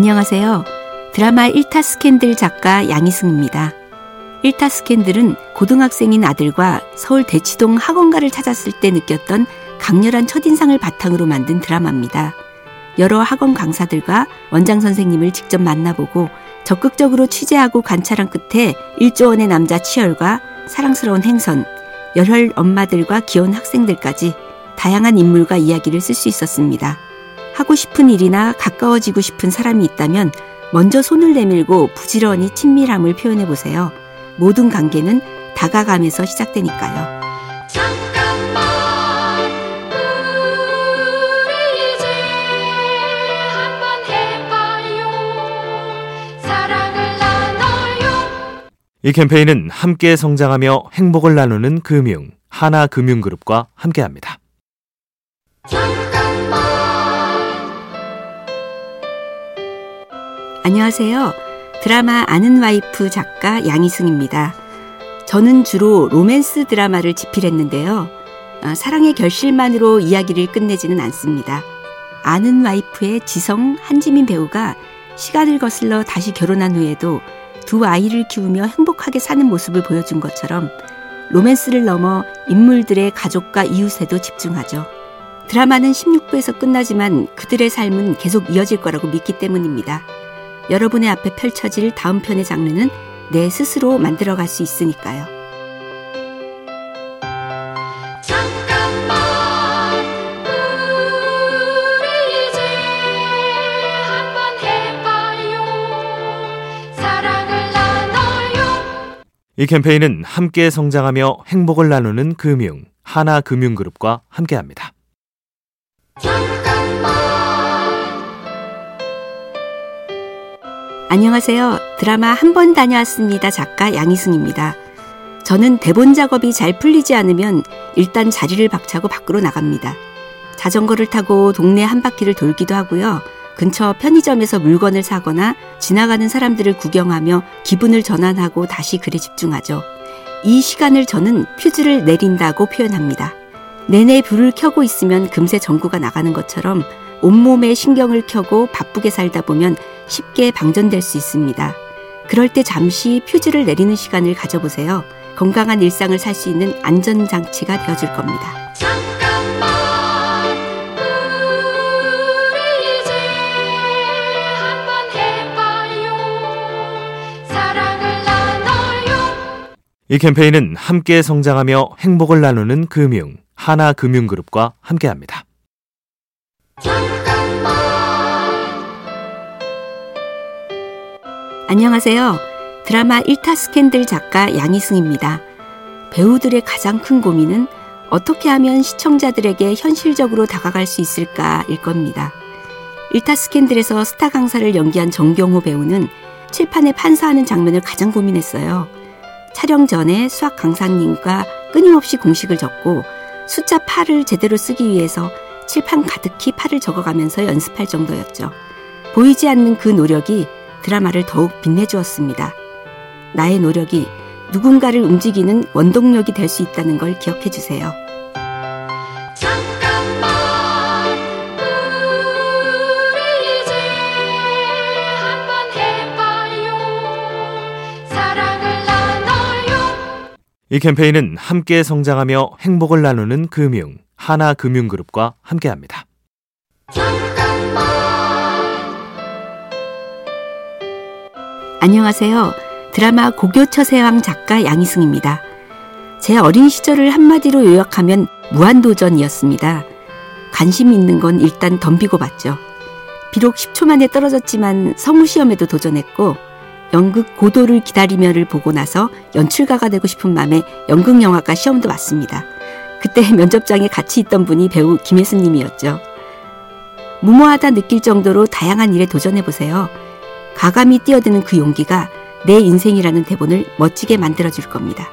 안녕하세요. 드라마 1타 스캔들 작가 양희승입니다. 1타 스캔들은 고등학생인 아들과 서울 대치동 학원가를 찾았을 때 느꼈던 강렬한 첫인상을 바탕으로 만든 드라마입니다. 여러 학원 강사들과 원장 선생님을 직접 만나보고 적극적으로 취재하고 관찰한 끝에 일조원의 남자 치열과 사랑스러운 행선, 열혈 엄마들과 귀여운 학생들까지 다양한 인물과 이야기를 쓸 수 있었습니다. 하고 싶은 일이나 가까워지고 싶은 사람이 있다면 먼저 손을 내밀고 부지런히 친밀함을 표현해 보세요. 모든 관계는 다가감에서 시작되니까요. 잠깐만 우리 이제 한번 해봐요. 사랑을 나눠요. 이 캠페인은 함께 성장하며 행복을 나누는 금융 하나금융그룹과 함께합니다. 안녕하세요. 드라마 아는 와이프 작가 양희승입니다. 저는 주로 로맨스 드라마를 집필했는데요. 아, 사랑의 결실만으로 이야기를 끝내지는 않습니다. 아는 와이프의 지성 한지민 배우가 시간을 거슬러 다시 결혼한 후에도 두 아이를 키우며 행복하게 사는 모습을 보여준 것처럼 로맨스를 넘어 인물들의 가족과 이웃에도 집중하죠. 드라마는 16부에서 끝나지만 그들의 삶은 계속 이어질 거라고 믿기 때문입니다. 여러분의 앞에 펼쳐질 다음 편의 장르는 내 스스로 만들어갈 수 있으니까요. 이 캠페인은 함께 성장하며 행복을 나누는 금융 하나금융그룹과 함께합니다. 안녕하세요. 드라마 한 번 다녀왔습니다. 작가 양희승입니다. 저는 대본 작업이 잘 풀리지 않으면 일단 자리를 박차고 밖으로 나갑니다. 자전거를 타고 동네 한 바퀴를 돌기도 하고요. 근처 편의점에서 물건을 사거나 지나가는 사람들을 구경하며 기분을 전환하고 다시 글에 집중하죠. 이 시간을 저는 퓨즈를 내린다고 표현합니다. 내내 불을 켜고 있으면 금세 전구가 나가는 것처럼 온몸에 신경을 켜고 바쁘게 살다 보면 쉽게 방전될 수 있습니다. 그럴 때 잠시 퓨즈를 내리는 시간을 가져보세요. 건강한 일상을 살 수 있는 안전장치가 되어줄 겁니다. 이 캠페인은 함께 성장하며 행복을 나누는 금융 하나금융그룹과 함께합니다. 안녕하세요. 드라마 1타 스캔들 작가 양희승입니다. 배우들의 가장 큰 고민은 어떻게 하면 시청자들에게 현실적으로 다가갈 수 있을까일 겁니다. 1타 스캔들에서 스타 강사를 연기한 정경호 배우는 칠판에 판사하는 장면을 가장 고민했어요. 촬영 전에 수학 강사님과 끊임없이 공식을 적고 숫자 8을 제대로 쓰기 위해서 칠판 가득히 팔을 적어가면서 연습할 정도였죠. 보이지 않는 그 노력이 드라마를 더욱 빛내주었습니다. 나의 노력이 누군가를 움직이는 원동력이 될 수 있다는 걸 기억해 주세요. 이 캠페인은 함께 성장하며 행복을 나누는 금융 하나금융그룹과 함께합니다. 안녕하세요. 드라마 고교처세왕 작가 양희승입니다. 제 어린 시절을 한마디로 요약하면 무한도전이었습니다. 관심 있는 건 일단 덤비고 봤죠. 비록 10초 만에 떨어졌지만 성우시험에도 도전했고 연극 고도를 기다리며를 보고 나서 연출가가 되고 싶은 마음에 연극영화과 시험도 봤습니다. 그때 면접장에 같이 있던 분이 배우 김혜수님이었죠. 무모하다 느낄 정도로 다양한 일에 도전해보세요. 가감히 뛰어드는 그 용기가 내 인생이라는 대본을 멋지게 만들어줄 겁니다.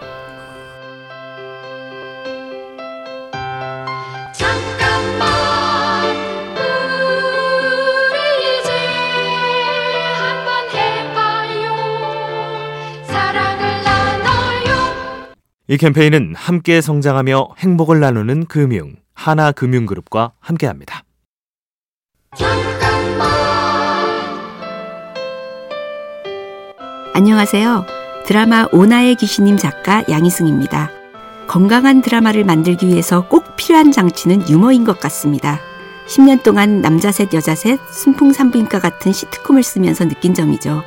이 캠페인은 함께 성장하며 행복을 나누는 금융 하나금융그룹과 함께합니다. 안녕하세요. 드라마 오나의 귀신님 작가 양희승입니다. 건강한 드라마를 만들기 위해서 꼭 필요한 장치는 유머인 것 같습니다. 10년 동안 남자 셋, 여자 셋, 순풍 산부인과 같은 시트콤을 쓰면서 느낀 점이죠.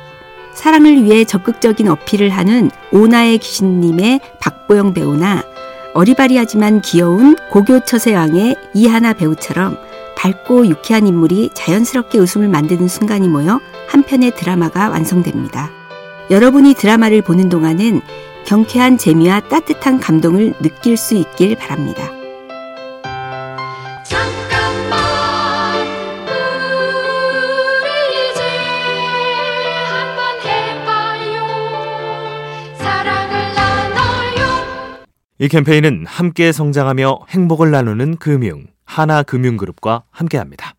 사랑을 위해 적극적인 어필을 하는 오나의 귀신님의 박보영 배우나 어리바리하지만 귀여운 고교 처세왕의 이하나 배우처럼 밝고 유쾌한 인물이 자연스럽게 웃음을 만드는 순간이 모여 한 편의 드라마가 완성됩니다. 여러분이 드라마를 보는 동안은 경쾌한 재미와 따뜻한 감동을 느낄 수 있길 바랍니다. 잠깐만 우리 이제 한번 해봐요 사랑을 나눠요 이 캠페인은 함께 성장하며 행복을 나누는 금융 하나금융그룹과 함께합니다.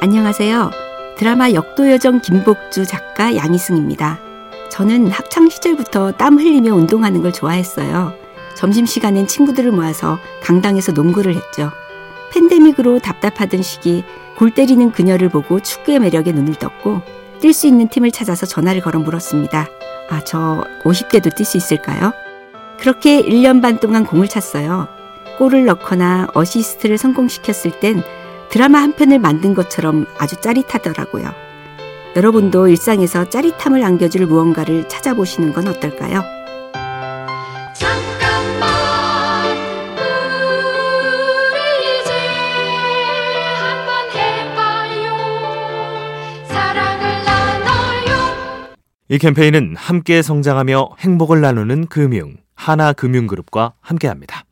안녕하세요. 드라마 역도여정 김복주 작가 양희승입니다. 저는 학창 시절부터 땀 흘리며 운동하는 걸 좋아했어요. 점심시간엔 친구들을 모아서 강당에서 농구를 했죠. 팬데믹으로 답답하던 시기 골 때리는 그녀를 보고 축구의 매력에 눈을 떴고 뛸 수 있는 팀을 찾아서 전화를 걸어 물었습니다. 아, 저 50대도 뛸 수 있을까요? 그렇게 1년 반 동안 공을 찼어요. 골을 넣거나 어시스트를 성공시켰을 땐 드라마 한 편을 만든 것처럼 아주 짜릿하더라고요. 여러분도 일상에서 짜릿함을 안겨줄 무언가를 찾아보시는 건 어떨까요? 잠깐만 우리 이제 한번 해봐요 사랑을 나눠요 이 캠페인은 함께 성장하며 행복을 나누는 금융 하나금융그룹과 함께합니다.